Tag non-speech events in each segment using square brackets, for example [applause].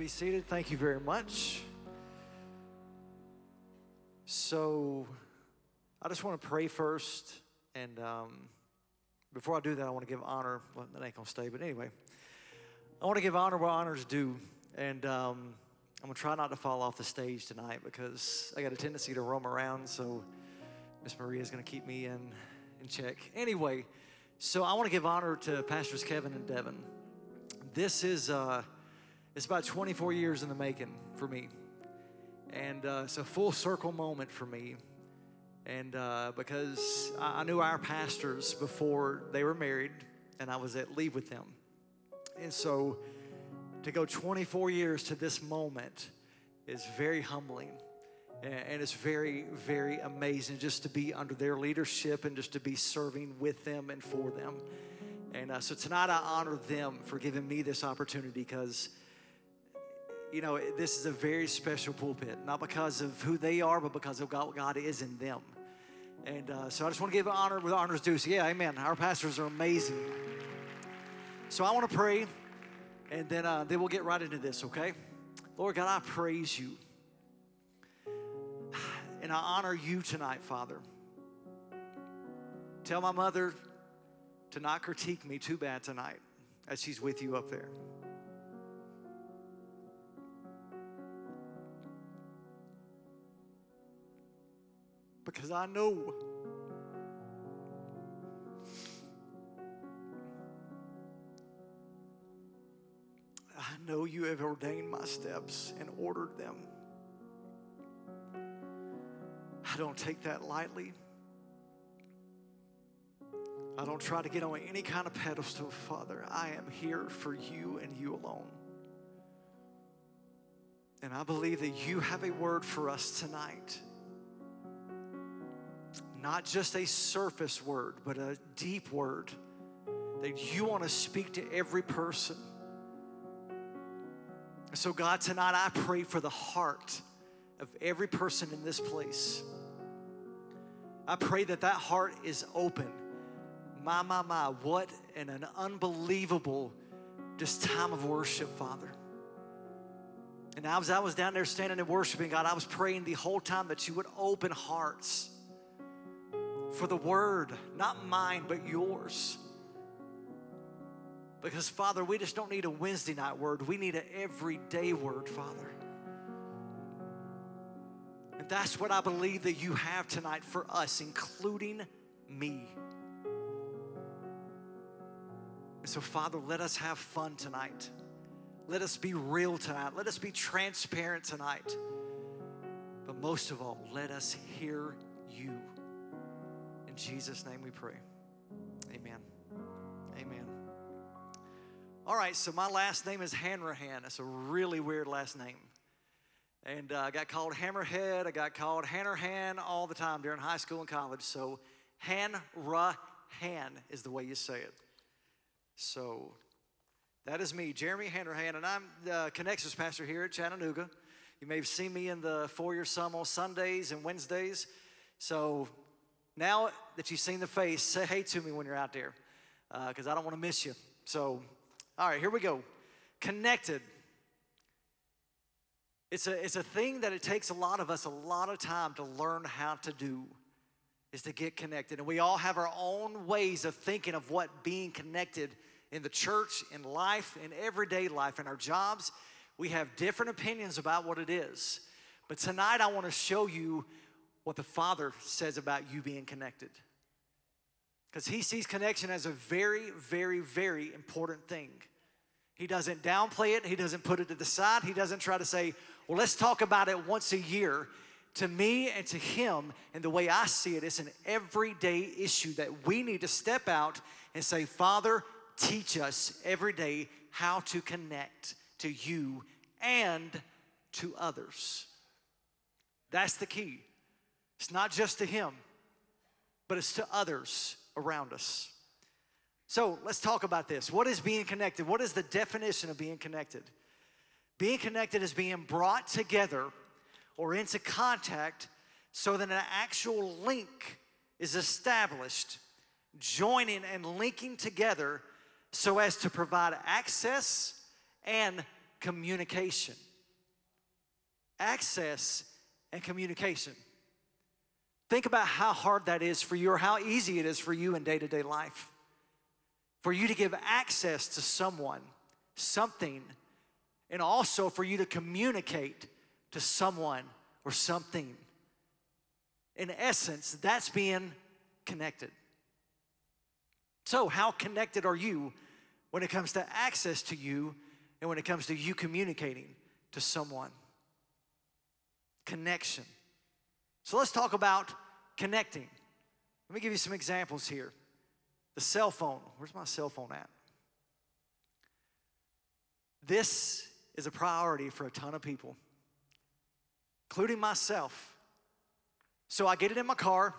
be seated. Thank you very much. So, I just want to pray first. And um, before I do that, I want to give honor. Well, that ain't to stay, but anyway. I want to give honor where honors due. And um, I'm to try not to fall off the stage tonight because I got a tendency to roam around. So, Miss Maria is to keep me in, in check. Anyway, so I want to give honor to Pastors Kevin and Devin. This is. Uh, it's about 24 years in the making for me. And uh, it's a full circle moment for me. And uh, because I, knew our pastors before they were married, and I was at Lee with them. And so to go 24 years to this moment is very humbling. And it's very, very amazing just to be under their leadership and just to be serving with them and for them. And uh, so tonight I honor them for giving me this opportunity because you know, this is a very special pulpit, not because of who they are, but because of God, what God is in them. And uh, so I just want to give honor with honors due. So yeah, amen. Our pastors are amazing. So I want to pray, and then, uh, then we'll get right into this, okay? Lord God, I praise you. And I honor you tonight, Father. Tell my mother to not critique me too bad tonight as she's with you up there. Because I know I know you have ordained my steps and ordered them. I don't take that lightly. I don't try to get on any kind of pedestal, Father. I am here for you and you alone. And I believe that you have a word for us tonight not just a surface word, but a deep word that you want to speak to every person. So, God, tonight I pray for the heart of every person in this place. I pray that that heart is open. My, my, my, what an, an unbelievable just time of worship, Father. And as I was down there standing and worshiping God, I was praying the whole time that you would open hearts for the word, not mine, but yours. Because, Father, we just don't need a Wednesday night word. We need an everyday word, Father. And that's what I believe that you have tonight for us, including me. And so, Father, let us have fun tonight. Let us be real tonight. Let us be transparent tonight. But most of all, let us hear you. Jesus' name we pray. Amen. Amen. All right, so my last name is Hanrahan. It's a really weird last name. And uh, I got called Hammerhead. I got called Hanrahan all the time during high school and college. So Hanrahan is the way you say it. So that is me, Jeremy Hanrahan, and I'm the Connections pastor here at Chattanooga. You may have seen me in the four-year sum on Sundays and Wednesdays. So now that you've seen the face, say hey to me when you're out there because uh, I don't want to miss you. So, all right, here we go. Connected. It's a, it's a thing that it takes a lot of us a lot of time to learn how to do is to get connected. And we all have our own ways of thinking of what being connected in the church, in life, in everyday life, in our jobs. We have different opinions about what it is. But tonight I want to show you what the Father says about you being connected. Because he sees connection as a very, very, very important thing. He doesn't downplay it, he doesn't put it to the side, he doesn't try to say, well, let's talk about it once a year. To me and to him, and the way I see it, it's an everyday issue that we need to step out and say, Father, teach us every day how to connect to you and to others. That's the key. It's not just to Him, but it's to others around us. So let's talk about this. What is being connected? What is the definition of being connected? Being connected is being brought together or into contact so that an actual link is established, joining and linking together so as to provide access and communication. Access and communication. Think about how hard that is for you or how easy it is for you in day to day life. For you to give access to someone, something, and also for you to communicate to someone or something. In essence, that's being connected. So, how connected are you when it comes to access to you and when it comes to you communicating to someone? Connection. So, let's talk about connecting. Let me give you some examples here. The cell phone. Where's my cell phone at? This is a priority for a ton of people, including myself. So I get it in my car,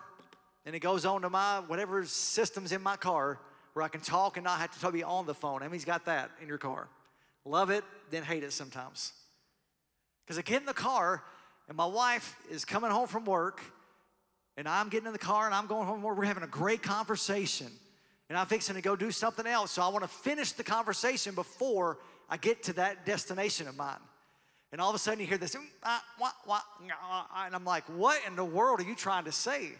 and it goes on to my whatever system's in my car where I can talk and not have to be on the phone. Emmy's got that in your car. Love it, then hate it sometimes. Because I get in the car, and my wife is coming home from work, and I'm getting in the car and I'm going home. We're having a great conversation, and I'm fixing to go do something else. So I want to finish the conversation before I get to that destination of mine. And all of a sudden you hear this, mm, ah, and I'm like, what in the world are you trying to say?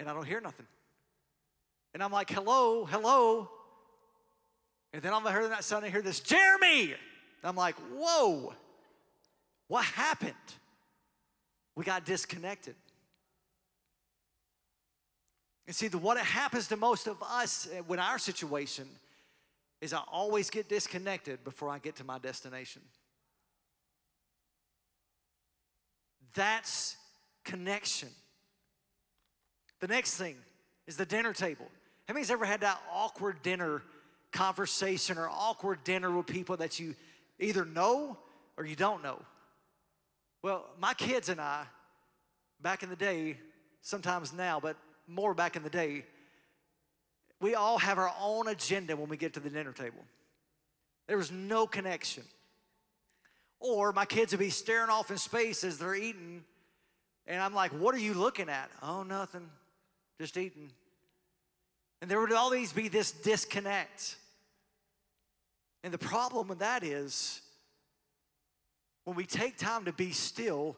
And I don't hear nothing. And I'm like, hello, hello. And then all of a sudden I hear this, Jeremy. And I'm like, whoa, what happened? We got disconnected. And see, the, what happens to most of us eh, when our situation is I always get disconnected before I get to my destination. That's connection. The next thing is the dinner table. How many's ever had that awkward dinner conversation or awkward dinner with people that you either know or you don't know? Well, my kids and I, back in the day, sometimes now, but more back in the day, we all have our own agenda when we get to the dinner table. There was no connection. Or my kids would be staring off in space as they're eating, and I'm like, What are you looking at? Oh, nothing, just eating. And there would always be this disconnect. And the problem with that is when we take time to be still,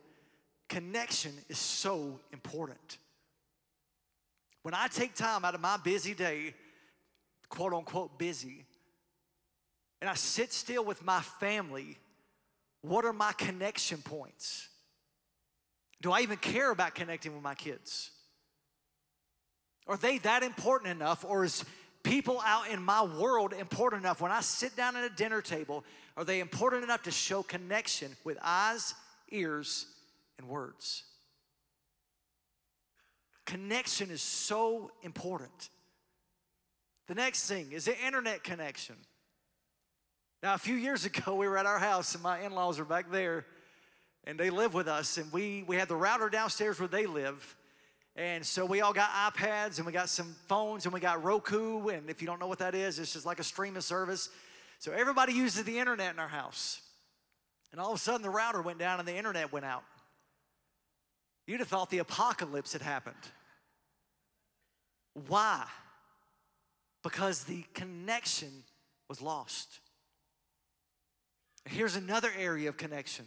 connection is so important. When I take time out of my busy day, quote unquote busy, and I sit still with my family, what are my connection points? Do I even care about connecting with my kids? Are they that important enough, or is people out in my world important enough when I sit down at a dinner table? Are they important enough to show connection with eyes, ears, and words? Connection is so important. The next thing is the internet connection. Now, a few years ago, we were at our house, and my in laws are back there, and they live with us. And we, we had the router downstairs where they live. And so we all got iPads, and we got some phones, and we got Roku. And if you don't know what that is, it's just like a streaming service. So everybody uses the internet in our house. And all of a sudden, the router went down, and the internet went out. You'd have thought the apocalypse had happened. Why? Because the connection was lost. Here's another area of connection.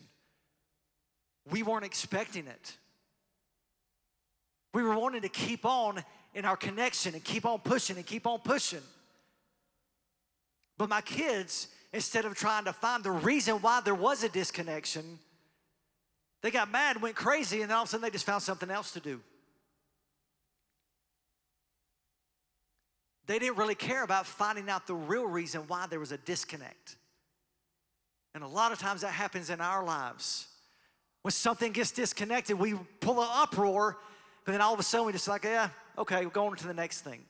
We weren't expecting it. We were wanting to keep on in our connection and keep on pushing and keep on pushing. But my kids, instead of trying to find the reason why there was a disconnection, they got mad, went crazy, and all of a sudden they just found something else to do. They didn't really care about finding out the real reason why there was a disconnect. And a lot of times that happens in our lives. When something gets disconnected, we pull an uproar, but then all of a sudden we just like, yeah, okay, we're going to the next thing.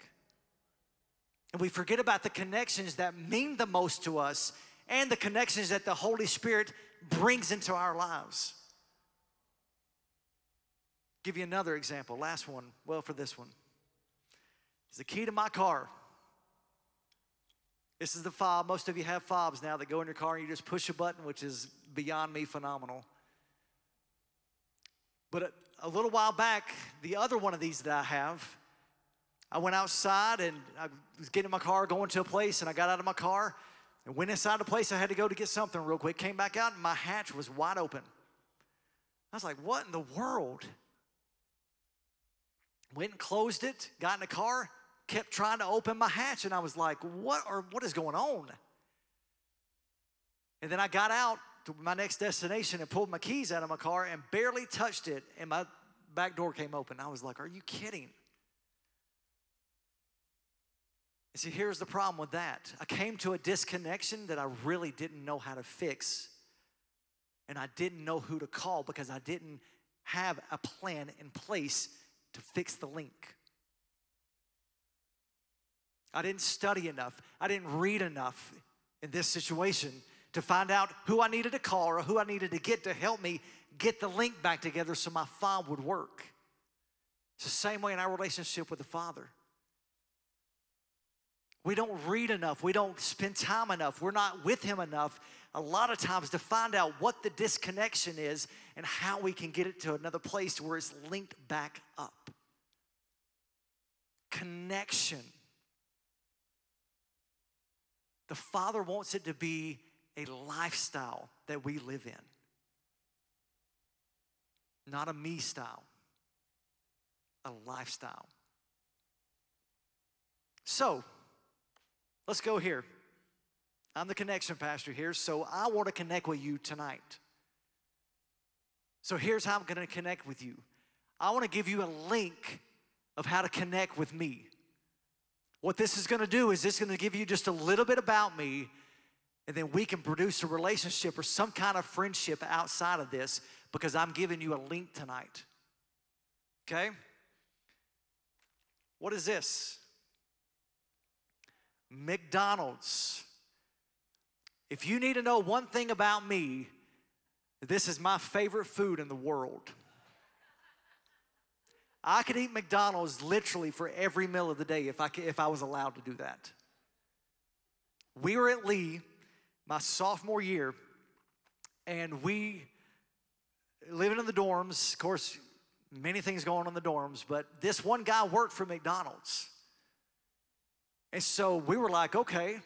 And we forget about the connections that mean the most to us and the connections that the Holy Spirit brings into our lives. Give you another example, last one, well, for this one. Is the key to my car. This is the fob. Most of you have fobs now that go in your car and you just push a button, which is beyond me phenomenal. But a, a little while back, the other one of these that I have, I went outside and I was getting in my car, going to a place, and I got out of my car, and went inside the place I had to go to get something real quick. Came back out, and my hatch was wide open. I was like, what in the world? Went and closed it, got in the car, kept trying to open my hatch, and I was like, what, or what is going on? And then I got out to my next destination and pulled my keys out of my car and barely touched it, and my back door came open. I was like, Are you kidding? And see, here's the problem with that. I came to a disconnection that I really didn't know how to fix. And I didn't know who to call because I didn't have a plan in place to fix the link. I didn't study enough. I didn't read enough in this situation to find out who I needed to call or who I needed to get to help me get the link back together so my file would work. It's the same way in our relationship with the Father. We don't read enough. We don't spend time enough. We're not with Him enough a lot of times to find out what the disconnection is and how we can get it to another place where it's linked back up. Connection. The Father wants it to be a lifestyle that we live in, not a me style, a lifestyle. So, let's go here. I'm the connection pastor here, so I want to connect with you tonight. So, here's how I'm going to connect with you I want to give you a link of how to connect with me. What this is going to do is this going to give you just a little bit about me and then we can produce a relationship or some kind of friendship outside of this because I'm giving you a link tonight. Okay? What is this? McDonald's. If you need to know one thing about me, this is my favorite food in the world. I could eat McDonald's literally for every meal of the day if I, could, if I was allowed to do that. We were at Lee my sophomore year, and we living in the dorms. Of course, many things going on in the dorms, but this one guy worked for McDonald's. And so we were like, okay,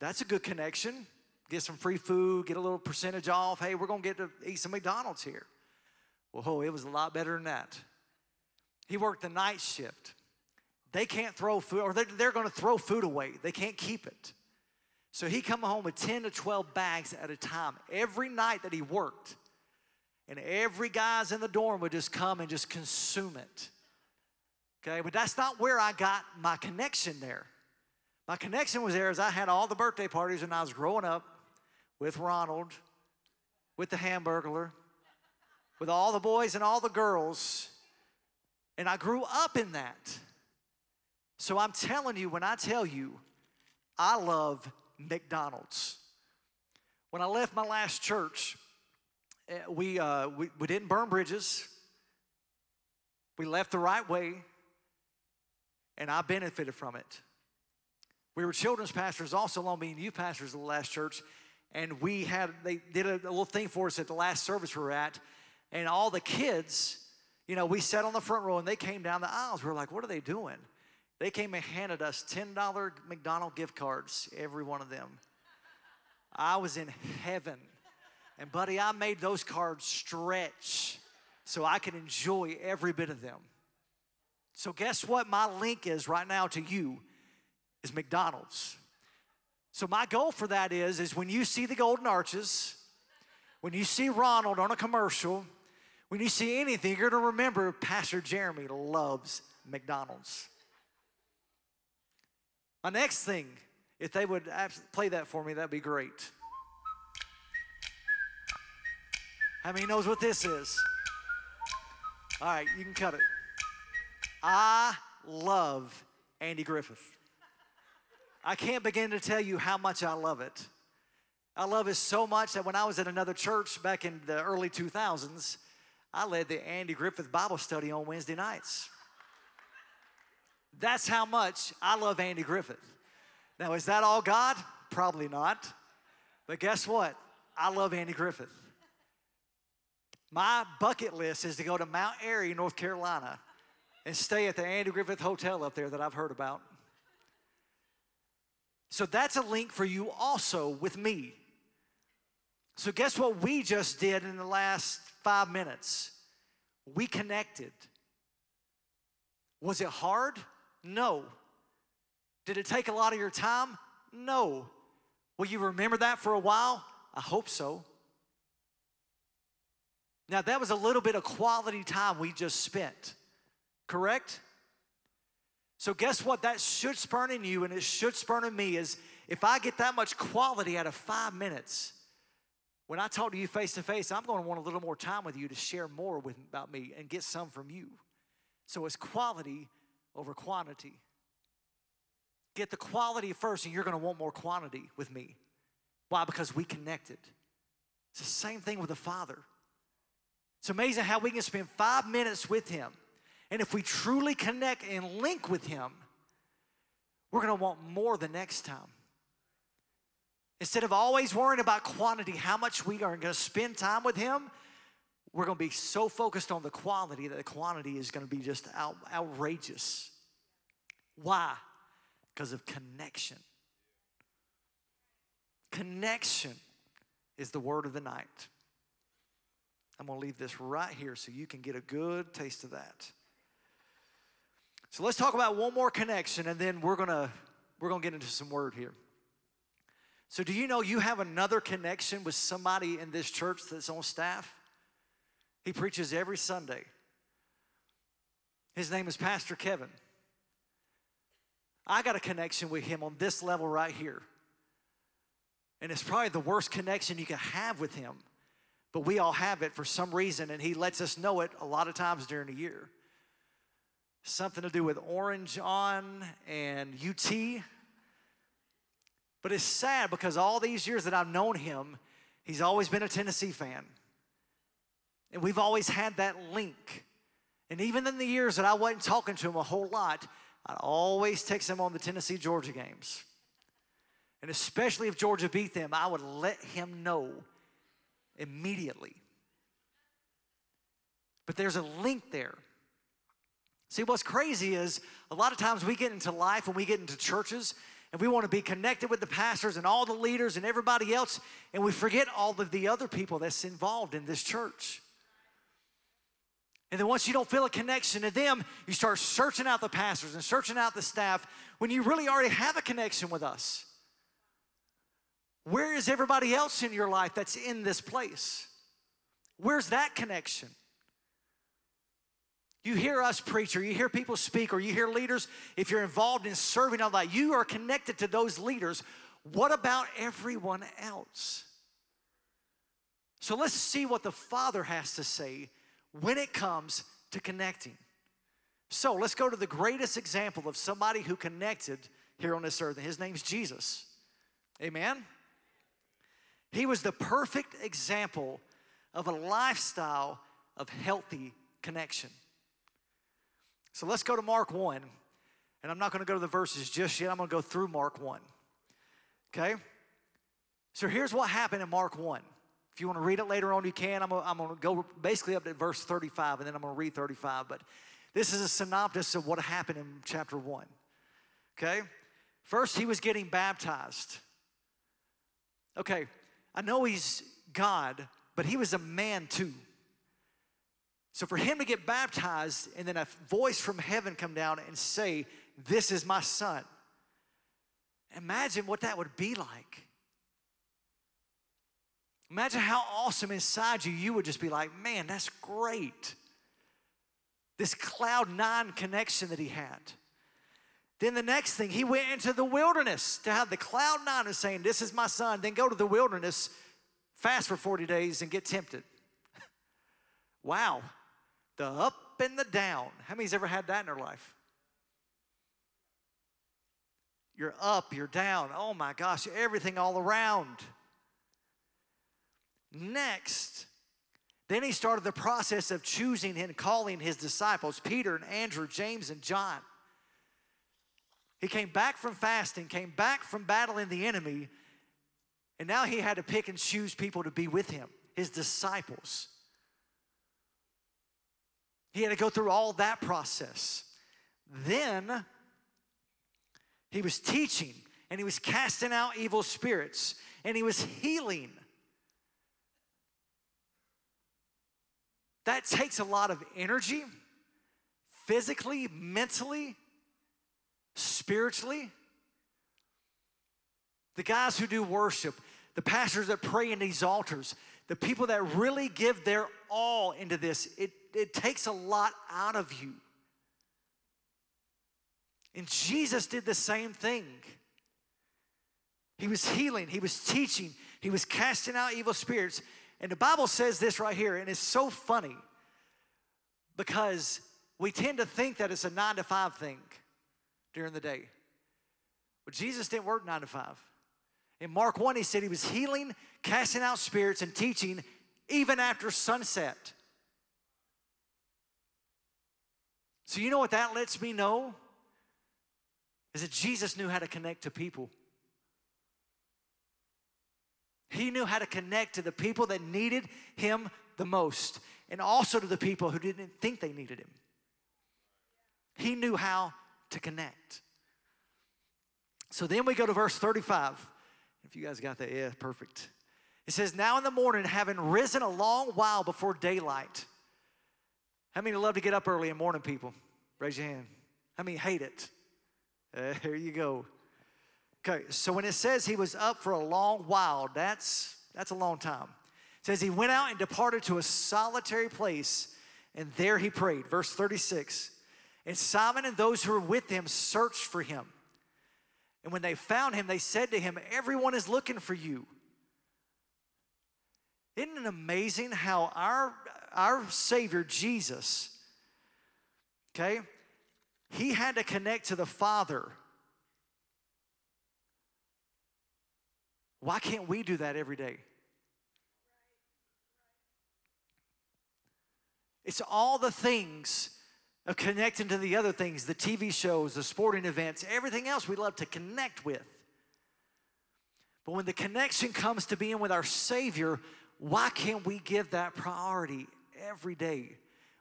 that's a good connection. Get some free food, get a little percentage off. Hey, we're gonna get to eat some McDonald's here. Well, it was a lot better than that. He worked the night shift. They can't throw food, or they're, they're gonna throw food away. They can't keep it. So he come home with 10 to 12 bags at a time every night that he worked. And every guy's in the dorm would just come and just consume it. Okay, but that's not where I got my connection there. My connection was there as I had all the birthday parties when I was growing up with Ronald, with the Hamburglar, with all the boys and all the girls. And I grew up in that. So I'm telling you, when I tell you, I love McDonald's. When I left my last church, eh, we, uh, we, we didn't burn bridges. We left the right way, and I benefited from it. We were children's pastors, also along being youth pastors of the last church, and we had they did a, a little thing for us at the last service we were at, and all the kids, you know, we sat on the front row and they came down the aisles. We are like, what are they doing? They came and handed us $10 McDonald gift cards, every one of them. I was in heaven. And, buddy, I made those cards stretch so I could enjoy every bit of them. So, guess what my link is right now to you is McDonald's. So, my goal for that is, is when you see the golden arches, when you see Ronald on a commercial, when you see anything, you're gonna remember Pastor Jeremy loves McDonald's. My next thing, if they would play that for me, that'd be great. How many knows what this is? All right, you can cut it. I love Andy Griffith. I can't begin to tell you how much I love it. I love it so much that when I was at another church back in the early 2000s, I led the Andy Griffith Bible study on Wednesday nights. That's how much I love Andy Griffith. Now, is that all God? Probably not. But guess what? I love Andy Griffith. My bucket list is to go to Mount Airy, North Carolina, and stay at the Andy Griffith Hotel up there that I've heard about. So that's a link for you also with me. So, guess what we just did in the last five minutes? We connected. Was it hard? No. Did it take a lot of your time? No. Will you remember that for a while? I hope so. Now, that was a little bit of quality time we just spent, correct? So, guess what? That should spurn in you and it should spurn in me is if I get that much quality out of five minutes, when I talk to you face to face, I'm going to want a little more time with you to share more with, about me and get some from you. So, it's quality over quantity. Get the quality first, and you're going to want more quantity with me. Why? Because we connected. It's the same thing with the Father. It's amazing how we can spend five minutes with Him and if we truly connect and link with Him, we're gonna want more the next time. Instead of always worrying about quantity, how much we are gonna spend time with Him, we're gonna be so focused on the quality that the quantity is gonna be just out, outrageous. Why? Because of connection. Connection is the word of the night. I'm gonna leave this right here so you can get a good taste of that. So let's talk about one more connection and then we're going to we're going to get into some word here. So do you know you have another connection with somebody in this church that's on staff? He preaches every Sunday. His name is Pastor Kevin. I got a connection with him on this level right here. And it's probably the worst connection you can have with him. But we all have it for some reason, and he lets us know it a lot of times during the year something to do with Orange on and UT. But it's sad because all these years that I've known him, he's always been a Tennessee fan. And we've always had that link. And even in the years that I wasn't talking to him a whole lot, I'd always text him on the Tennessee Georgia games. And especially if Georgia beat them, I would let him know immediately. But there's a link there. See, what's crazy is a lot of times we get into life and we get into churches and we want to be connected with the pastors and all the leaders and everybody else, and we forget all of the other people that's involved in this church. And then once you don't feel a connection to them, you start searching out the pastors and searching out the staff when you really already have a connection with us. Where is everybody else in your life that's in this place? Where's that connection? You hear us preach, or you hear people speak, or you hear leaders, if you're involved in serving all that, you are connected to those leaders. What about everyone else? So let's see what the Father has to say when it comes to connecting. So let's go to the greatest example of somebody who connected here on this earth, and his name's Jesus. Amen? He was the perfect example of a lifestyle of healthy connection. So let's go to Mark 1. And I'm not going to go to the verses just yet. I'm going to go through Mark 1. Okay? So here's what happened in Mark 1. If you want to read it later on, you can. I'm going, to go basically up to verse 35, and then I'm going to read 35. But this is a synopsis of what happened in chapter 1. Okay? First, he was getting baptized. Okay, I know he's God, but he was a man too. So for him to get baptized and then a voice from heaven come down and say, This is my son. Imagine what that would be like. Imagine how awesome inside you you would just be like, man, that's great. This cloud nine connection that he had. Then the next thing, he went into the wilderness to have the cloud nine and saying, This is my son. Then go to the wilderness, fast for 40 days, and get tempted. [laughs] wow the up and the down. How many's ever had that in their life? You're up, you're down. Oh my gosh, everything all around. Next, then he started the process of choosing and calling his disciples Peter and Andrew, James and John. He came back from fasting, came back from battling the enemy, and now he had to pick and choose people to be with him, his disciples. He had to go through all that process. Then he was teaching and he was casting out evil spirits, and he was healing. That takes a lot of energy, physically, mentally, spiritually. The guys who do worship, the pastors that pray in these altars, the people that really give their all into this, it, it takes a lot out of you. And Jesus did the same thing. He was healing, he was teaching, he was casting out evil spirits. And the Bible says this right here, and it's so funny because we tend to think that it's a nine to five thing during the day. But Jesus didn't work nine to five. In Mark 1, he said he was healing, casting out spirits, and teaching even after sunset. So, you know what that lets me know? Is that Jesus knew how to connect to people. He knew how to connect to the people that needed him the most, and also to the people who didn't think they needed him. He knew how to connect. So then we go to verse 35. If you guys got that, yeah, perfect. It says, Now in the morning, having risen a long while before daylight. How many love to get up early in the morning, people? Raise your hand. How many hate it? Uh, here you go. Okay, so when it says he was up for a long while, that's that's a long time. It says he went out and departed to a solitary place, and there he prayed. Verse 36. And Simon and those who were with him searched for him. And when they found him, they said to him, Everyone is looking for you. Isn't it amazing how our, our Savior, Jesus, okay, he had to connect to the Father. Why can't we do that every day? It's all the things of connecting to the other things the TV shows, the sporting events, everything else we love to connect with. But when the connection comes to being with our Savior, why can't we give that priority every day?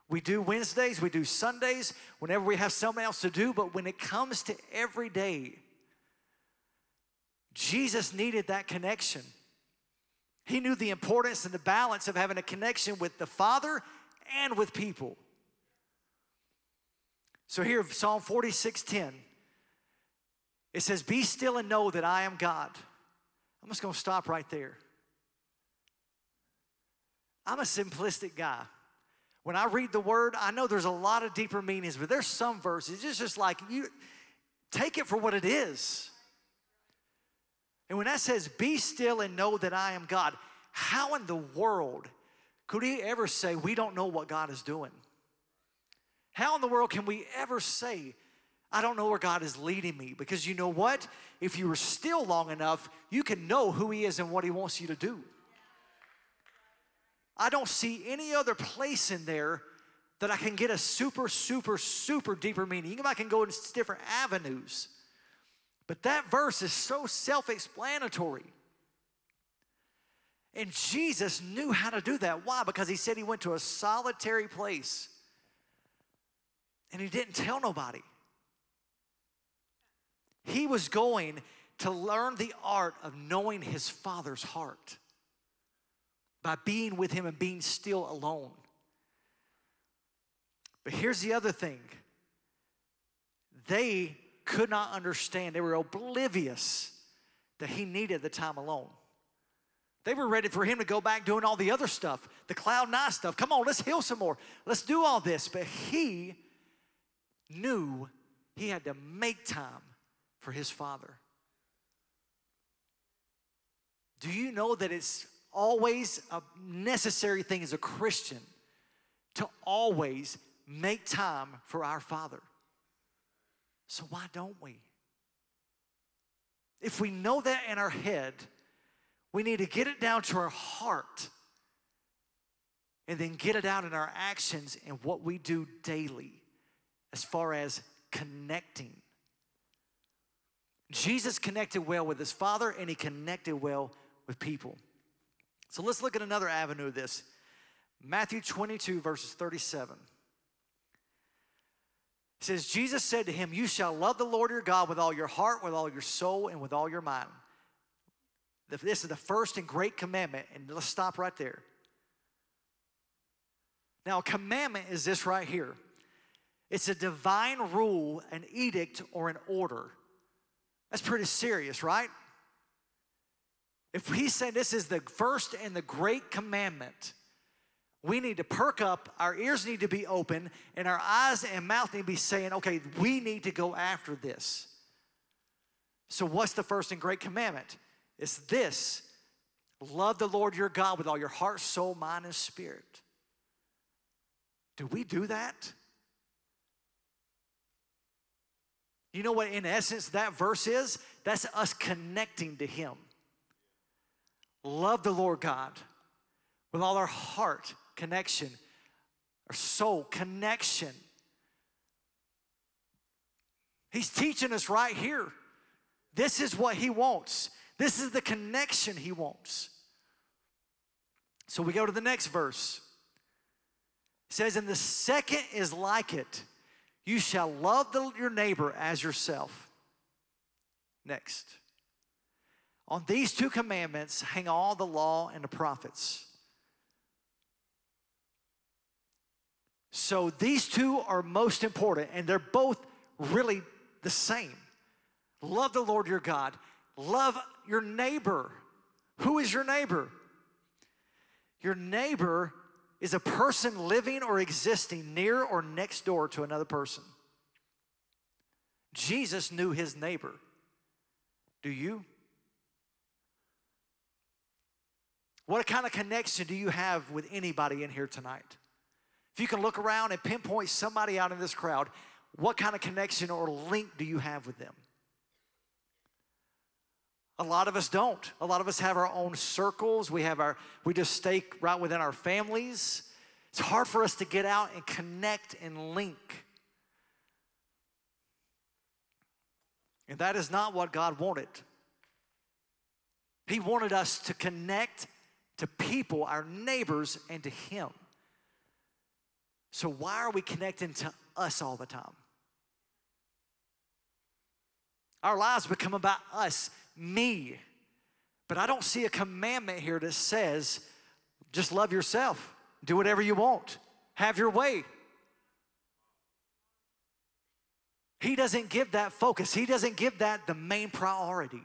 We do Wednesdays, we do Sundays, whenever we have something else to do, but when it comes to every day, Jesus needed that connection. He knew the importance and the balance of having a connection with the Father and with people. So here, Psalm 46:10, it says, Be still and know that I am God. I'm just gonna stop right there. I'm a simplistic guy. When I read the word, I know there's a lot of deeper meanings, but there's some verses, it's just like you take it for what it is. And when that says, Be still and know that I am God, how in the world could he ever say, We don't know what God is doing? How in the world can we ever say, I don't know where God is leading me? Because you know what? If you were still long enough, you can know who He is and what He wants you to do. I don't see any other place in there that I can get a super, super, super deeper meaning. Even if I can go in different avenues. But that verse is so self explanatory. And Jesus knew how to do that. Why? Because he said he went to a solitary place and he didn't tell nobody. He was going to learn the art of knowing his father's heart by being with him and being still alone. But here's the other thing they could not understand, they were oblivious that he needed the time alone. They were ready for him to go back doing all the other stuff, the cloud nine stuff. Come on, let's heal some more. Let's do all this. But he knew he had to make time for his father. Do you know that it's always a necessary thing as a Christian to always make time for our Father? So why don't we? If we know that in our head, we need to get it down to our heart and then get it out in our actions and what we do daily as far as connecting. Jesus connected well with his Father and he connected well with people. So let's look at another avenue of this. Matthew 22, verses 37. says, Jesus said to him, You shall love the Lord your God with all your heart, with all your soul, and with all your mind. This is the first and great commandment, and let's stop right there. Now, a commandment is this right here it's a divine rule, an edict, or an order. That's pretty serious, right? If he's saying this is the first and the great commandment, we need to perk up, our ears need to be open, and our eyes and mouth need to be saying, okay, we need to go after this. So, what's the first and great commandment? It's this love the Lord your God with all your heart, soul, mind, and spirit. Do we do that? You know what, in essence, that verse is? That's us connecting to Him. Love the Lord God with all our heart, connection, our soul, connection. He's teaching us right here. This is what He wants. This is the connection He wants. So we go to the next verse. It says, And the second is like it you shall love the, your neighbor as yourself. Next. On these two commandments hang all the law and the prophets. So these two are most important, and they're both really the same. Love the Lord your God, love your neighbor. Who is your neighbor? Your neighbor is a person living or existing near or next door to another person. Jesus knew his neighbor. Do you? What kind of connection do you have with anybody in here tonight? If you can look around and pinpoint somebody out in this crowd, what kind of connection or link do you have with them? A lot of us don't. A lot of us have our own circles. We have our we just stay right within our families. It's hard for us to get out and connect and link. And that is not what God wanted. He wanted us to connect to people, our neighbors, and to Him. So, why are we connecting to us all the time? Our lives become about us me. But I don't see a commandment here that says just love yourself, do whatever you want, have your way. He doesn't give that focus, He doesn't give that the main priority.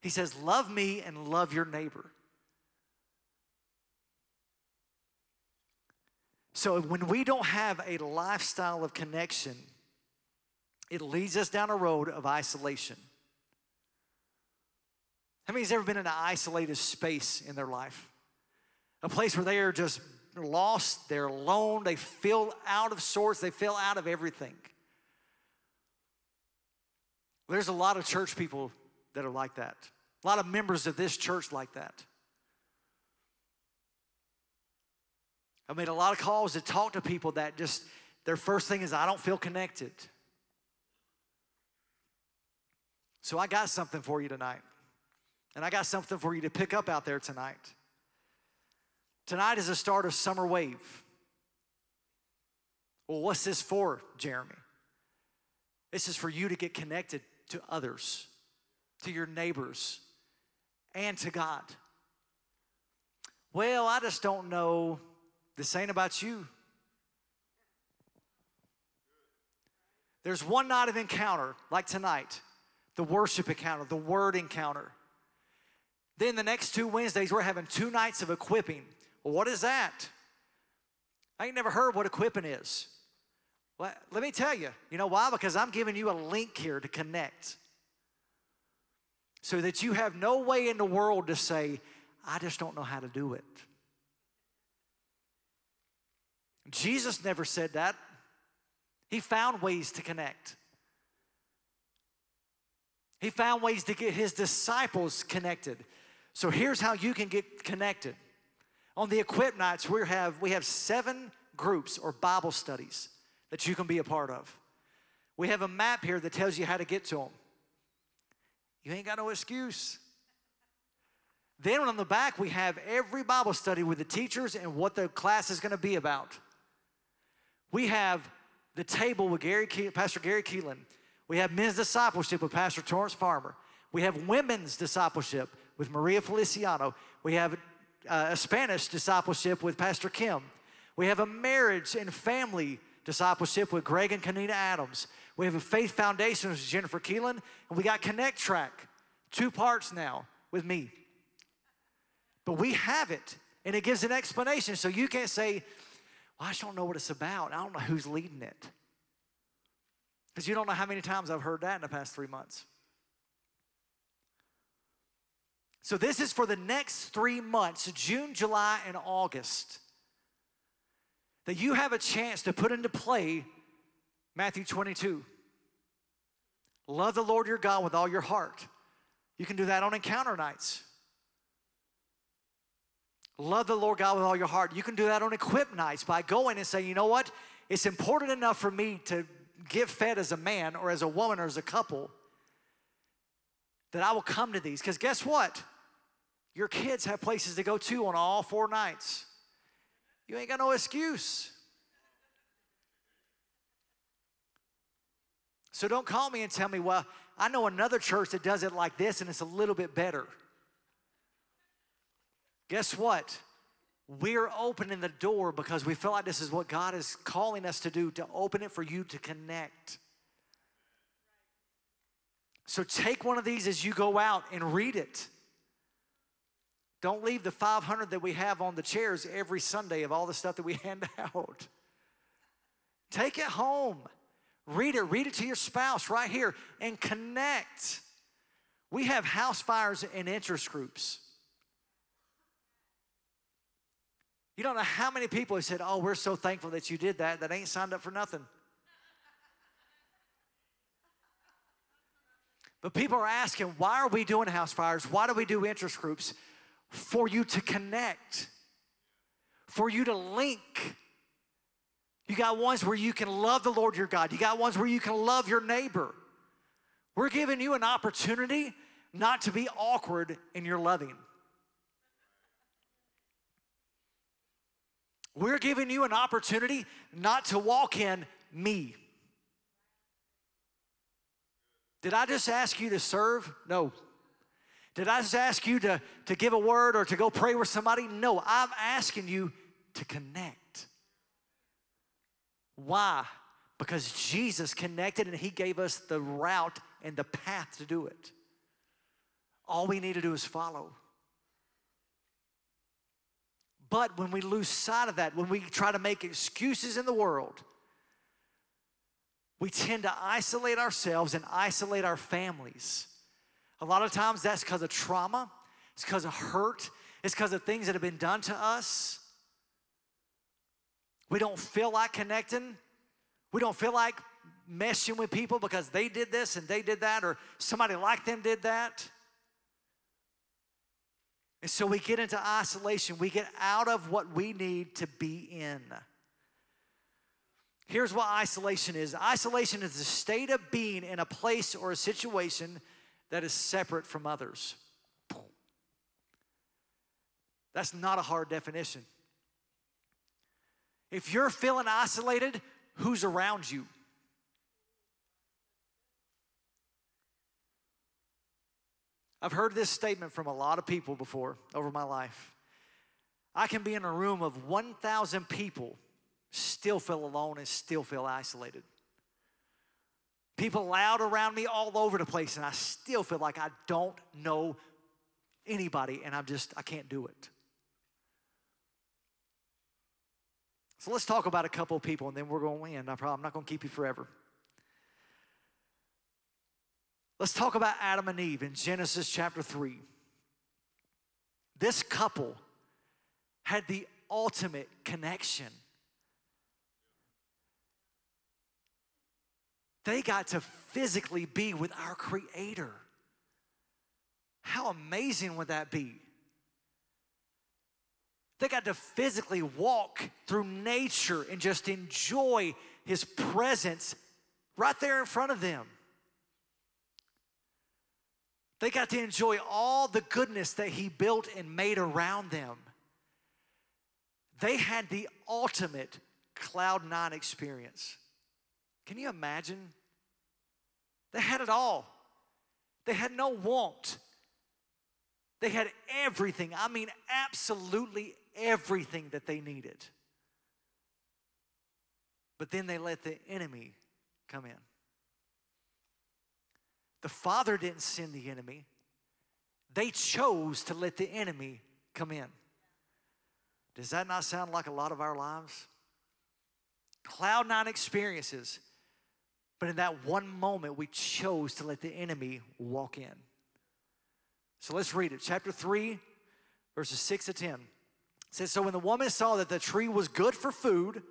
He says, Love me and love your neighbor. So when we don't have a lifestyle of connection, it leads us down a road of isolation. How many's ever been in an isolated space in their life? A place where they are just lost, they're alone, they feel out of sorts, they feel out of everything. There's a lot of church people that are like that. A lot of members of this church like that. I made a lot of calls to talk to people that just, their first thing is, I don't feel connected. So I got something for you tonight. And I got something for you to pick up out there tonight. Tonight is the start of Summer Wave. Well, what's this for, Jeremy? This is for you to get connected to others, to your neighbors, and to God. Well, I just don't know. This ain't about you. There's one night of encounter, like tonight, the worship encounter, the word encounter. Then the next two Wednesdays, we're having two nights of equipping. Well, what is that? I ain't never heard what equipping is. Well, let me tell you. You know why? Because I'm giving you a link here to connect. So that you have no way in the world to say, I just don't know how to do it. Jesus never said that. He found ways to connect. He found ways to get his disciples connected. So here's how you can get connected. On the equip nights, we have we have seven groups or Bible studies that you can be a part of. We have a map here that tells you how to get to them. You ain't got no excuse. Then on the back, we have every Bible study with the teachers and what the class is going to be about. We have the table with Gary Pastor Gary Keelan. We have men's discipleship with Pastor Torrance Farmer. We have women's discipleship with Maria Feliciano. We have uh, a Spanish discipleship with Pastor Kim. We have a marriage and family discipleship with Greg and Kanina Adams. We have a faith foundation with Jennifer Keelan. And we got Connect Track, two parts now with me. But we have it, and it gives an explanation. So you can't say, I just don't know what it's about. I don't know who's leading it. Because you don't know how many times I've heard that in the past three months. So, this is for the next three months June, July, and August that you have a chance to put into play Matthew 22. Love the Lord your God with all your heart. You can do that on encounter nights. Love the Lord God with all your heart. You can do that on equip nights by going and saying, you know what? It's important enough for me to get fed as a man or as a woman or as a couple that I will come to these. Because guess what? Your kids have places to go to on all four nights. You ain't got no excuse. So don't call me and tell me, well, I know another church that does it like this and it's a little bit better. Guess what? We're opening the door because we feel like this is what God is calling us to do to open it for you to connect. So take one of these as you go out and read it. Don't leave the 500 that we have on the chairs every Sunday of all the stuff that we [laughs] hand out. Take it home. Read it. Read it to your spouse right here and connect. We have house fires and interest groups. You don't know how many people have said, Oh, we're so thankful that you did that, that ain't signed up for nothing. But people are asking, why are we doing house fires? Why do we do interest groups? for you to connect, for you to link. You got ones where you can love the Lord your God, you got ones where you can love your neighbor. We're giving you an opportunity not to be awkward in your loving. We're giving you an opportunity not to walk in me. Did I just ask you to serve? No. Did I just ask you to, to give a word or to go pray with somebody? No, I'm asking you to connect. Why? Because Jesus connected and He gave us the route and the path to do it. All we need to do is follow. But when we lose sight of that, when we try to make excuses in the world, we tend to isolate ourselves and isolate our families. A lot of times that's because of trauma, it's because of hurt, it's because of things that have been done to us. We don't feel like connecting. We don't feel like messing with people because they did this and they did that, or somebody like them did that. And so we get into isolation. We get out of what we need to be in. Here's what isolation is isolation is the state of being in a place or a situation that is separate from others. That's not a hard definition. If you're feeling isolated, who's around you? I've heard this statement from a lot of people before over my life. I can be in a room of 1,000 people, still feel alone and still feel isolated. People loud around me all over the place, and I still feel like I don't know anybody, and I'm just, I can't do it. So let's talk about a couple of people, and then we're going to end. I I'm not going to keep you forever. Let's talk about Adam and Eve in Genesis chapter 3. This couple had the ultimate connection. They got to physically be with our Creator. How amazing would that be? They got to physically walk through nature and just enjoy His presence right there in front of them. They got to enjoy all the goodness that He built and made around them. They had the ultimate cloud nine experience. Can you imagine? They had it all. They had no want. They had everything. I mean, absolutely everything that they needed. But then they let the enemy come in. The Father didn't send the enemy, they chose to let the enemy come in. Does that not sound like a lot of our lives? Cloud nine experiences, but in that one moment, we chose to let the enemy walk in. So let's read it. Chapter 3, verses 6 to 10. It says, So when the woman saw that the tree was good for food,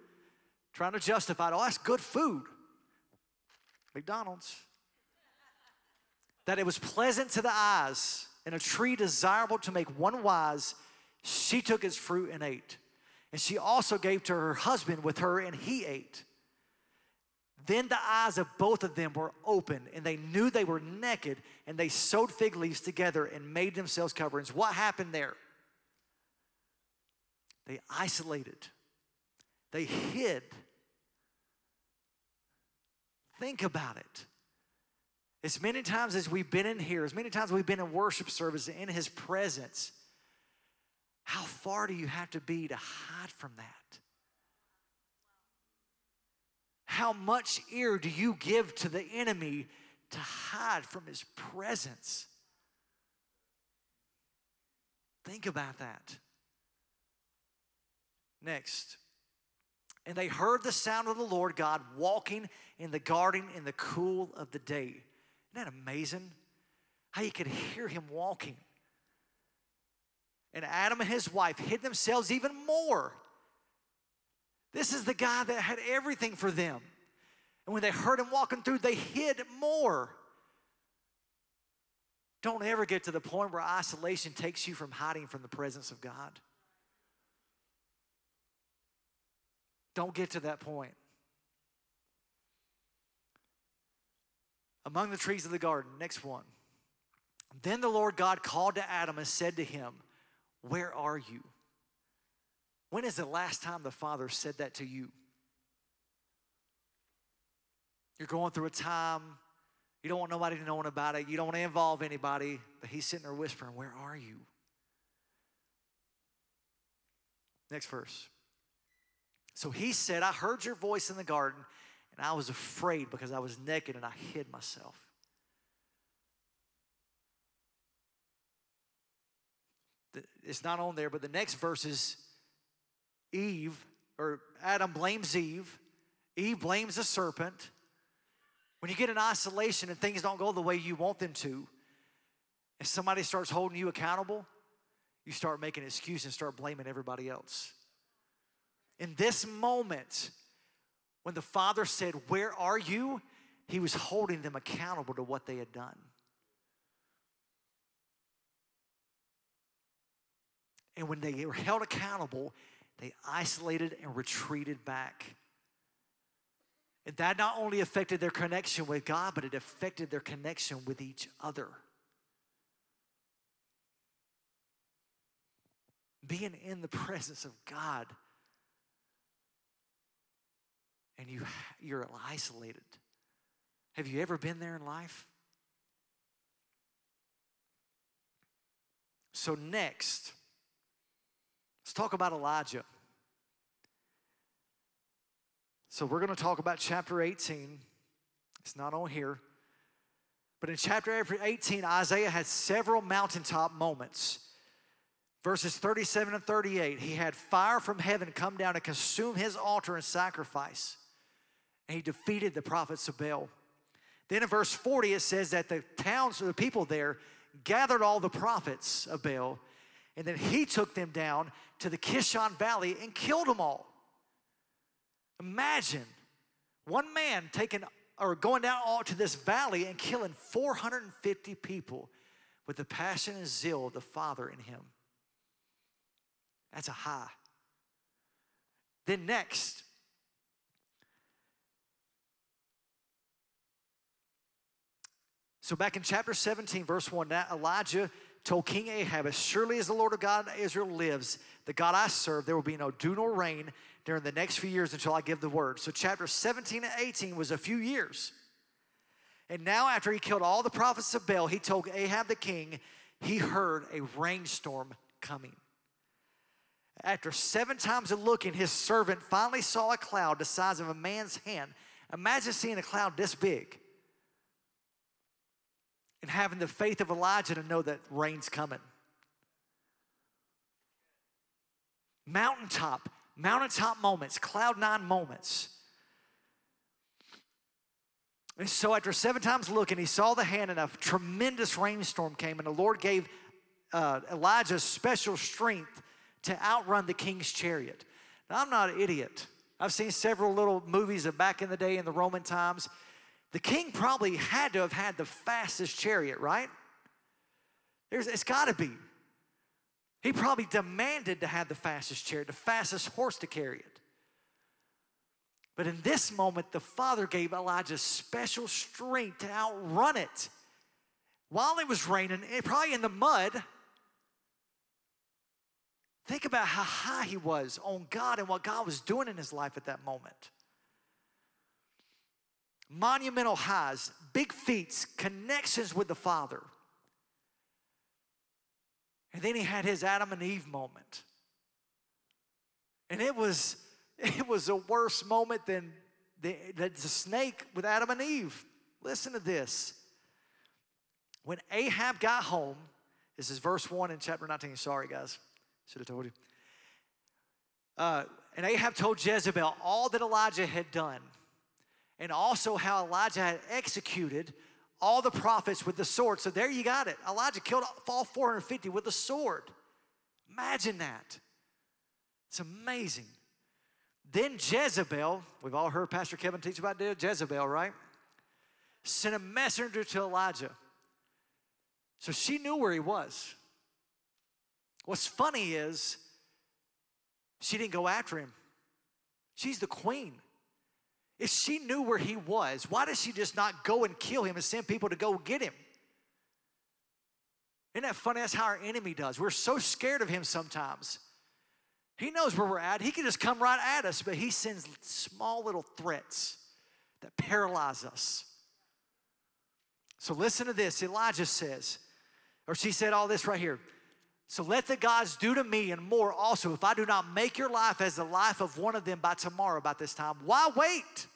trying to justify it, oh, that's good food. McDonald's. That it was pleasant to the eyes and a tree desirable to make one wise, she took its fruit and ate. And she also gave to her husband with her, and he ate. Then the eyes of both of them were open, and they knew they were naked, and they sewed fig leaves together and made themselves coverings. What happened there? They isolated, they hid. Think about it. As many times as we've been in here, as many times we've been in worship service in His presence, how far do you have to be to hide from that? How much ear do you give to the enemy to hide from his presence? Think about that. Next. And they heard the sound of the Lord God walking in the garden in the cool of the day. Isn't that amazing? How you could hear him walking. And Adam and his wife hid themselves even more this is the guy that had everything for them. And when they heard him walking through, they hid more. Don't ever get to the point where isolation takes you from hiding from the presence of God. Don't get to that point. Among the trees of the garden, next one. Then the Lord God called to Adam and said to him, Where are you? When is the last time the Father said that to you? You're going through a time, you don't want nobody to know about it, you don't want to involve anybody, but He's sitting there whispering, Where are you? Next verse. So he said, I heard your voice in the garden, and I was afraid because I was naked and I hid myself. It's not on there, but the next verse is Eve, or Adam blames Eve. Eve blames the serpent. When you get in isolation and things don't go the way you want them to, and somebody starts holding you accountable, you start making excuses and start blaming everybody else. In this moment, when the father said, Where are you? he was holding them accountable to what they had done. And when they were held accountable, they isolated and retreated back. And that not only affected their connection with God, but it affected their connection with each other. Being in the [laughs] presence of God and you, you're isolated. Have you ever been there in life? So, next, Let's talk about Elijah. So, we're going to talk about chapter 18. It's not on here. But in chapter 18, Isaiah had several mountaintop moments. Verses 37 and 38, he had fire from heaven come down and consume his altar and sacrifice. And he defeated the prophets of Baal. Then in verse 40, it says that the towns or the people there gathered all the prophets of Baal and then he took them down to the Kishon Valley and killed them all. Imagine one man taking or going down all to this valley and killing 450 people with the passion and zeal of the Father in him. That's a high. Then next, so back in chapter 17, verse 1, Elijah told King Ahab, As surely as the Lord of God of Israel lives, the God I serve, there will be no dew nor rain during the next few years until I give the word. So, chapter 17 and 18 was a few years. And now, after he killed all the prophets of Baal, he told Ahab the king he heard a rainstorm coming. After seven times of looking, his servant finally saw a cloud the size of a man's hand. Imagine seeing a cloud this big and having the faith of Elijah to know that rain's coming. Mountaintop, mountaintop moments, cloud nine moments. And so, after seven times looking, he saw the hand, and a tremendous rainstorm came, and the Lord gave uh, Elijah special strength to outrun the king's chariot. Now, I'm not an idiot. I've seen several little movies of back in the day in the Roman times. The king probably had to have had the fastest chariot, right? There's, it's got to be. He probably demanded to have the fastest chariot, the fastest horse to carry it. But in this moment, the father gave Elijah special strength to outrun it. While it was raining, eh, probably in the mud, think about how high he was on God and what God was doing in his life at that moment monumental highs, big feats, connections with the Father. And then he had his Adam and Eve moment. And it was [laughs] it was a worse moment than the, the snake with Adam and Eve. Listen to this. When Ahab got home, this is verse 1 in chapter 19. Sorry, guys. Should have told you. Uh, and Ahab told Jezebel all that Elijah had done and also how Elijah had executed all the prophets with the sword. So there you got it. Elijah killed all 450 with the sword. Imagine that. It's amazing. Then Jezebel, we've all heard Pastor Kevin teach about Jezebel, right? Sent a messenger to Elijah. So she knew where he was. What's funny is she didn't go after him. She's the queen. If she knew where he was, why does she just not go and kill him and send people to go get him? Isn't that funny? That's how our enemy does. We're so scared of him sometimes. He knows where we're at. He can just come right at us, but he sends small little threats that paralyze us. So listen to this. Elijah says, or she said all this right here. So let the gods do to me and more also if I do not make your life as the life of one of them by tomorrow about this time. Why wait?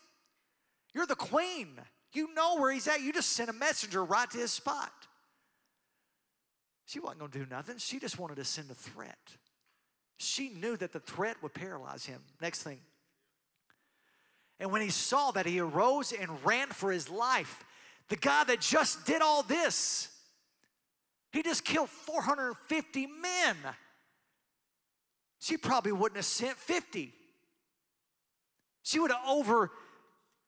You're the queen. You know where he's at. You just sent a messenger right to his spot. She wasn't going to do nothing. She just wanted to send a threat. She knew that the threat would paralyze him. Next thing. And when he saw that, he arose and ran for his life. The guy that just did all this, he just killed 450 men. She probably wouldn't have sent 50. She would have over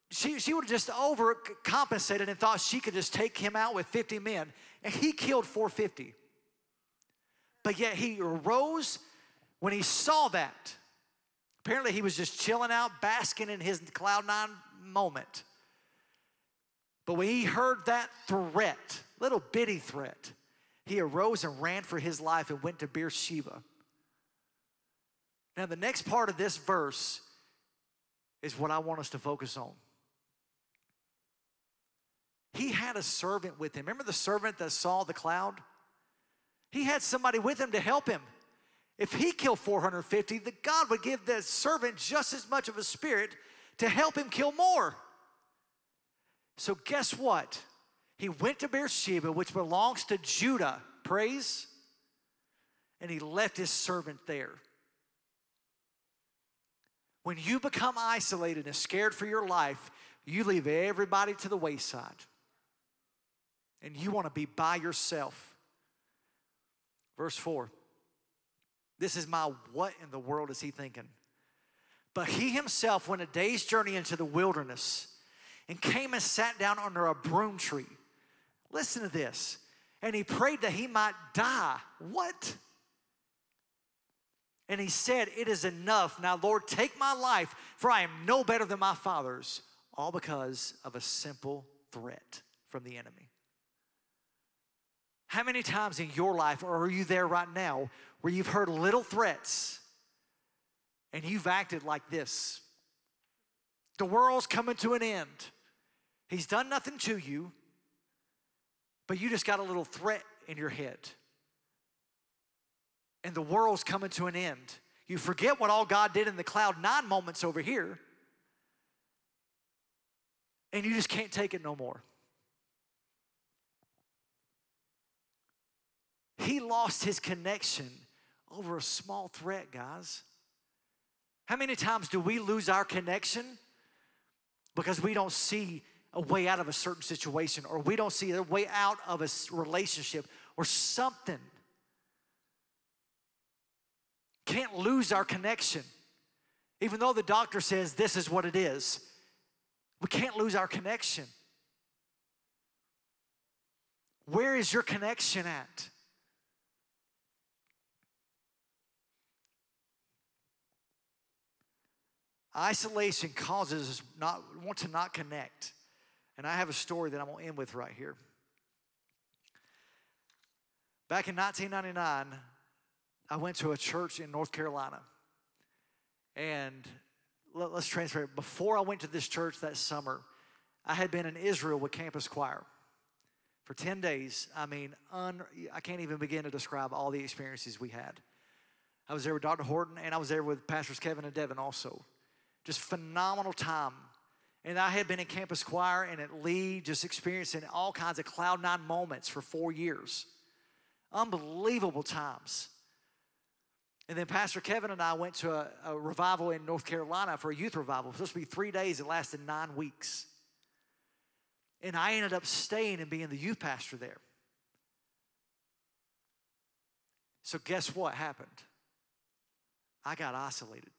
she, she would have just overcompensated and thought she could just take him out with 50 men. And he killed 450. But yet he arose when he saw that. Apparently, he was just chilling out, basking in his cloud nine moment. But when he heard that threat, little bitty threat, he arose and ran for his life and went to Beersheba. Now, the next part of this verse is what I want us to focus on. He had a servant with him. Remember the servant that saw the cloud? He had somebody with him to help him. If he killed 450, the God would give the servant just as much of a spirit to help him kill more. So guess what? He went to Beersheba, which belongs to Judah. Praise. And he left his servant there. When you become isolated and scared for your life, you leave everybody to the wayside and you want to be by yourself. Verse 4. This is my what in the world is he thinking? But he himself went a day's journey into the wilderness and came and sat down under a broom tree. Listen to this. And he prayed that he might die. What? And he said, It is enough. Now, Lord, take my life, for I am no better than my fathers, all because of a simple threat from the enemy. How many times in your life, or are you there right now, where you've heard little threats and you've acted like this? The world's coming to an end. He's done nothing to you, but you just got a little threat in your head. And the world's coming to an end. You forget what all God did in the cloud nine moments over here, and you just can't take it no more. He lost his connection over a small threat, guys. How many times do we lose our connection because we don't see a way out of a certain situation or we don't see a way out of a relationship or something? Can't lose our connection. Even though the doctor says this is what it is, we can't lose our connection. Where is your connection at? Isolation causes us not want to not connect. And I have a story that I'm going to end with right here. Back in 1999, I went to a church in North Carolina. And let, us transfer it. Before I went to this church that summer, I had been in Israel with Campus Choir for 10 days. I mean, un, I can't even begin to describe all the experiences we had. I was there with Dr. Horton, and I was there with Pastors Kevin and Devin also. Just phenomenal time. And I had been in campus choir and at Lee, just experiencing all kinds of cloud nine moments for four years. Unbelievable times. And then Pastor Kevin and I went to a, a revival in North Carolina for a youth revival. It was supposed to be three days, it lasted nine weeks. And I ended up staying and being the youth pastor there. So, guess what happened? I got isolated.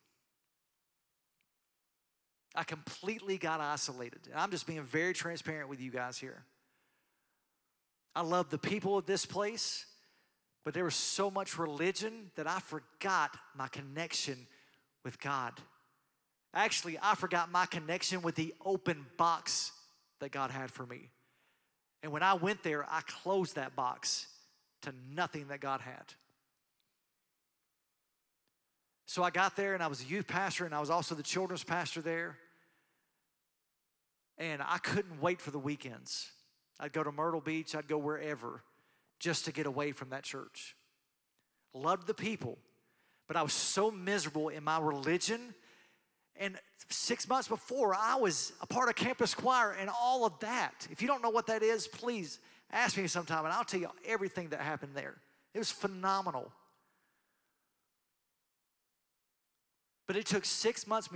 I completely got isolated. And I'm just being very transparent with you guys here. I love the people of this place, but there was so much religion that I forgot my connection with God. Actually, I forgot my connection with the open box that God had for me. And when I went there, I closed that box to nothing that God had. So I got there and I was a youth pastor and I was also the children's pastor there. And I couldn't wait for the weekends. I'd go to Myrtle Beach, I'd go wherever just to get away from that church. Loved the people, but I was so miserable in my religion. And six months before, I was a part of campus choir and all of that. If you don't know what that is, please ask me sometime and I'll tell you everything that happened there. It was phenomenal. But it took six months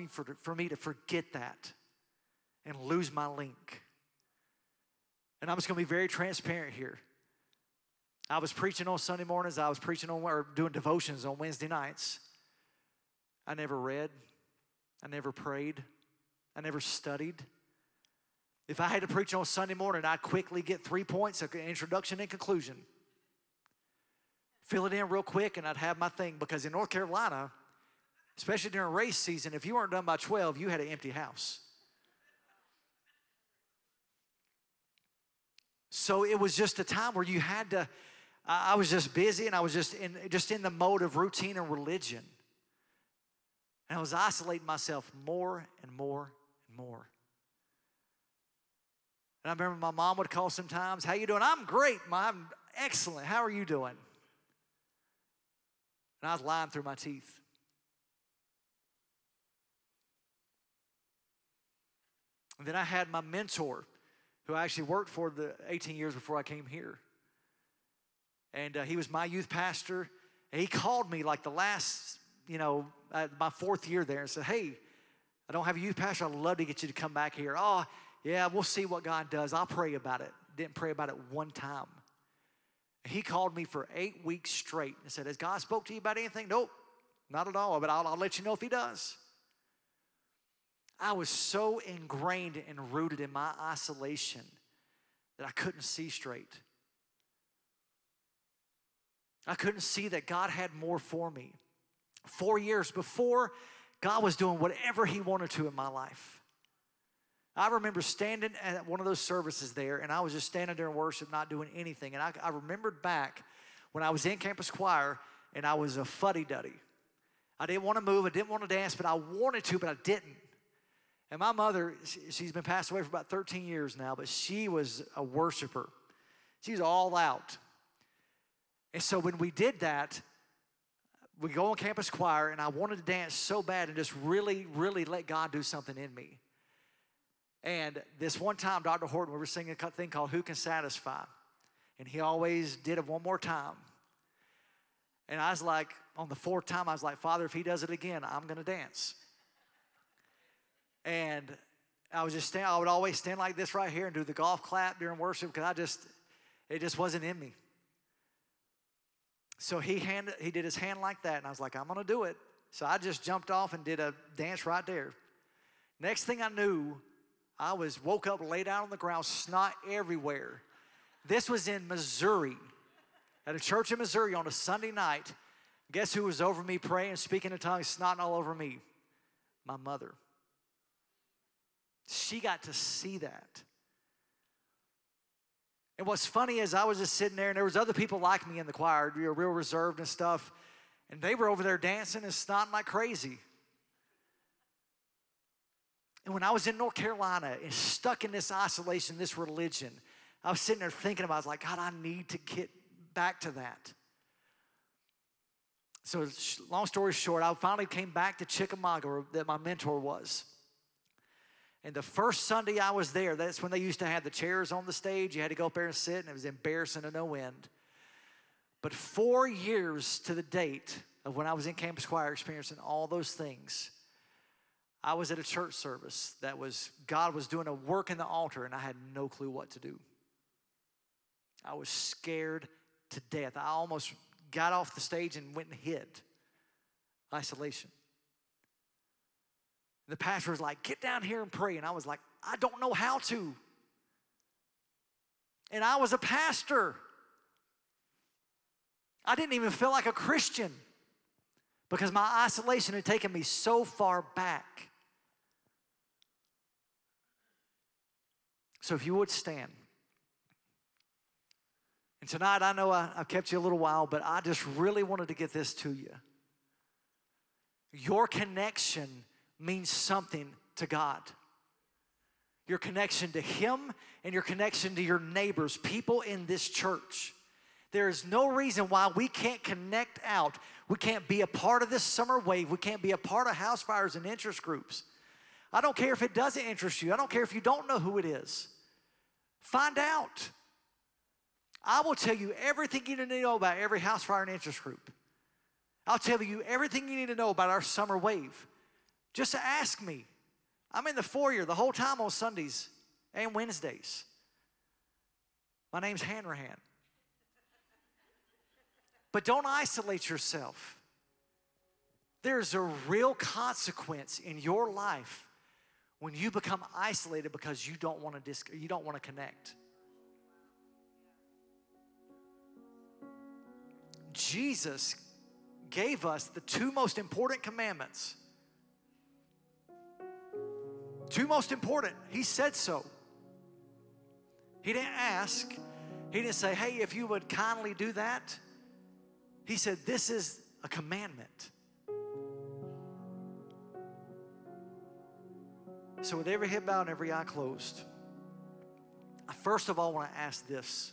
for, me to forget that and lose my link. And I'm just going to be very transparent here. I was preaching on Sunday mornings, I was preaching on or doing devotions on Wednesday nights. I never read, I never prayed, I never studied. If I had to preach on Sunday morning, I'd quickly get three points, introduction and conclusion. Fill it in real quick, and I'd have my thing because in North Carolina, especially during race season, if you weren't done by 12, you had an empty house. So it was just a time where you had to, I was just busy and I was just in, just in the mode of routine and religion. And I was isolating myself more and more and more. And I remember my mom would call sometimes, how you doing? I'm great, mom. I'm excellent. How are you doing? And I was lying through my teeth. And then I had my mentor who I actually worked for the 18 years before I came here. And uh, he was my youth pastor. And he called me like the last, you know, uh, my fourth year there and said, Hey, I don't have a youth pastor. I'd love to get you to come back here. Oh, yeah, we'll see what God does. I'll pray about it. Didn't pray about it one time. He called me for eight weeks straight and said, Has God spoke to you about anything? Nope, not at all, but I'll, I'll let you know if He does. I was so ingrained and rooted in my isolation that I couldn't see straight. I couldn't see that God had more for me. Four years before, God was doing whatever He wanted to in my life. I remember standing at one of those services there, and I was just standing there in worship, not doing anything. And I, I remembered back when I was in campus choir, and I was a fuddy duddy. I didn't want to move, I didn't want to dance, but I wanted to, but I didn't. And my mother, she's been passed away for about 13 years now, but she was a worshiper. She's all out. And so when we did that, we go on campus choir, and I wanted to dance so bad and just really, really let God do something in me. And this one time, Dr. Horton, we were singing a thing called Who Can Satisfy? And he always did it one more time. And I was like, on the fourth time, I was like, Father, if he does it again, I'm going to dance. And I was just stand, I would always stand like this right here and do the golf clap during worship because I just, it just wasn't in me. So he handed, he did his hand like that, and I was like, I'm gonna do it. So I just jumped off and did a dance right there. Next thing I knew, I was woke up, laid out on the ground, snot everywhere. This was in Missouri, at a church in Missouri on a Sunday night. Guess who was over me praying, speaking in tongues, snotting all over me? My mother. She got to see that. And what's funny is I was just sitting there and there was other people like me in the choir, you know, real reserved and stuff. And they were over there dancing and snotting like crazy. And when I was in North Carolina and stuck in this isolation, this religion, I was sitting there thinking about, I was like, God, I need to get back to that. So, long story short, I finally came back to Chickamauga, where that my mentor was. And the first Sunday I was there, that's when they used to have the chairs on the stage. You had to go up there and sit, and it was embarrassing to no end. But four years to the date of when I was in campus choir experiencing all those things, I was at a church service that was, God was doing a work in the altar, and I had no clue what to do. I was scared to death. I almost got off the stage and went and hid. Isolation. The pastor was like, Get down here and pray. And I was like, I don't know how to. And I was a pastor. I didn't even feel like a Christian because my isolation had taken me so far back. So if you would stand. And tonight, I know I, have kept you a little while, but I just really wanted to get this to you. Your connection means something to God. Your connection to Him and your connection to your neighbors, people in this church. There is no reason why we can't connect out. We can't be a part of this summer wave. We can't be a part of house fires and interest groups. I don't care if it doesn't interest you. I don't care if you don't know who it is. Find out. I will tell you everything you need to know about every house fire and interest group. I'll tell you everything you need to know about our summer wave. Just ask me. I'm in the foyer the whole time on Sundays and Wednesdays. My name's Hanrahan. But don't isolate yourself. There's a real consequence in your life when you become isolated because you don't want to you don't want to connect. Jesus gave us the two most important commandments Two most important. He said so. He didn't ask. He didn't say, hey, if you would kindly do that. He said, this is a commandment. So, with every head bowed and every eye closed, I first of all want to ask this.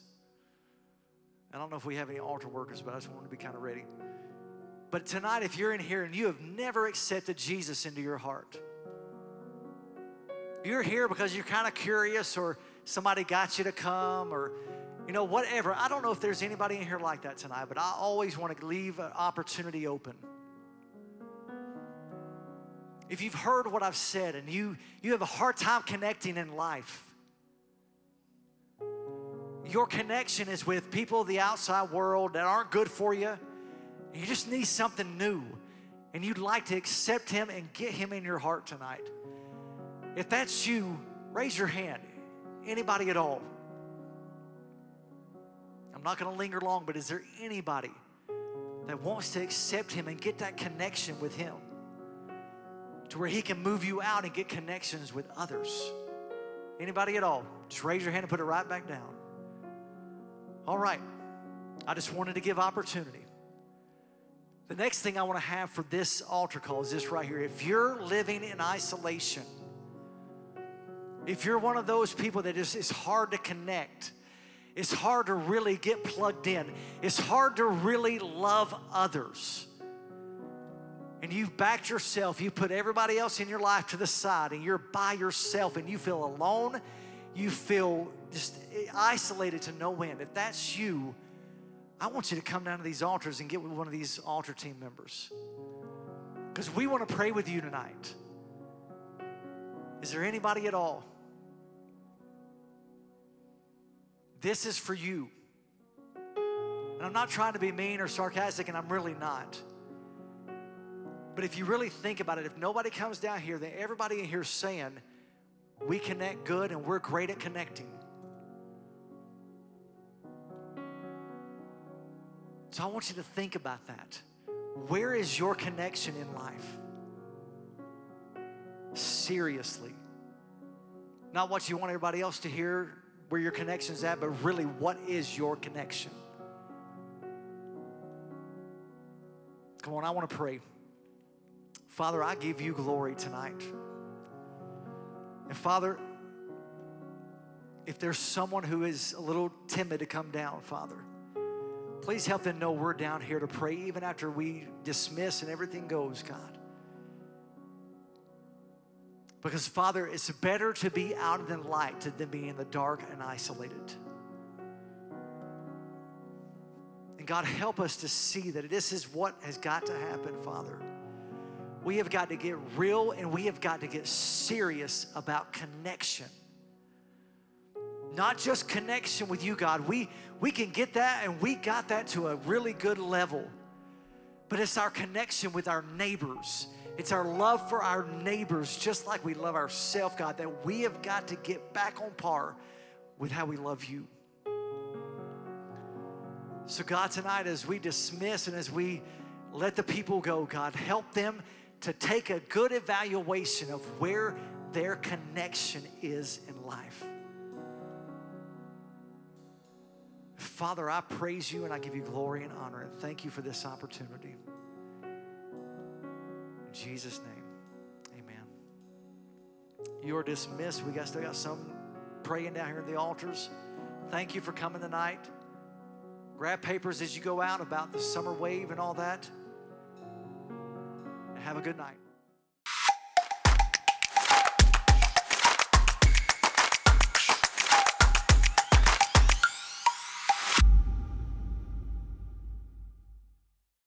I don't know if we have any altar workers, but I just want to be kind of ready. But tonight, if you're in here and you have never accepted Jesus into your heart, you're here because you're kind of curious or somebody got you to come or you know whatever. I don't know if there's anybody in here like that tonight but i always want to leave an opportunity open. If you've heard what i've said and you you have a hard time connecting in life your connection is with people of the outside world that aren't good for you you just need something new and you'd like to accept him and get him in your heart tonight if that's you, raise your hand. Anybody at all? I'm not going to linger long, but is there anybody that wants to accept Him and get that connection with Him to where He can move you out and get connections with others? Anybody at all? Just raise your hand and put it right back down. All right. I just wanted to give opportunity. The next thing I want to have for this altar call is this right here. If you're living in isolation, if you're one of those people that is, it's hard to connect, it's hard to really get plugged in, it's hard to really love others, and you've backed yourself, you put everybody else in your life to the side, and you're by yourself and you feel alone, you feel just isolated to no end. If that's you, I want you to come down to these altars and get with one of these altar team members. Because we want to pray with you tonight. Is there anybody at all? This is for you. And I'm not trying to be mean or sarcastic, and I'm really not. But if you really think about it, if nobody comes down here, then everybody in here is saying, we connect good and we're great at connecting. So I want you to think about that. Where is your connection in life? Seriously. Not what you want everybody else to hear, where your connection's at, but really, what is your connection? Come on, I want to pray. Father, I give you glory tonight. And Father, if there's someone who is a little timid to come down, Father, please help them know we're down here to pray even after we dismiss and everything goes, God. Because, Father, it's better to be out in the light than be in the dark and isolated. And God, help us to see that this is what has got to happen, Father. We have got to get real and we have got to get serious about connection. Not just connection with you, God. We, we can get that and we got that to a really good level. But it's our connection with our neighbors. It's our love for our neighbors, just like we love ourselves, God, that we have got to get back on par with how we love you. So, God, tonight, as we dismiss and as we let the people go, God, help them to take a good evaluation of where their connection is in life. Father, I praise you and I give you glory and honor and thank you for this opportunity. In Jesus' name, amen. You are dismissed. We got still got some praying down here in the altars. Thank you for coming tonight. Grab papers as you go out about the summer wave and all that. Have a good night.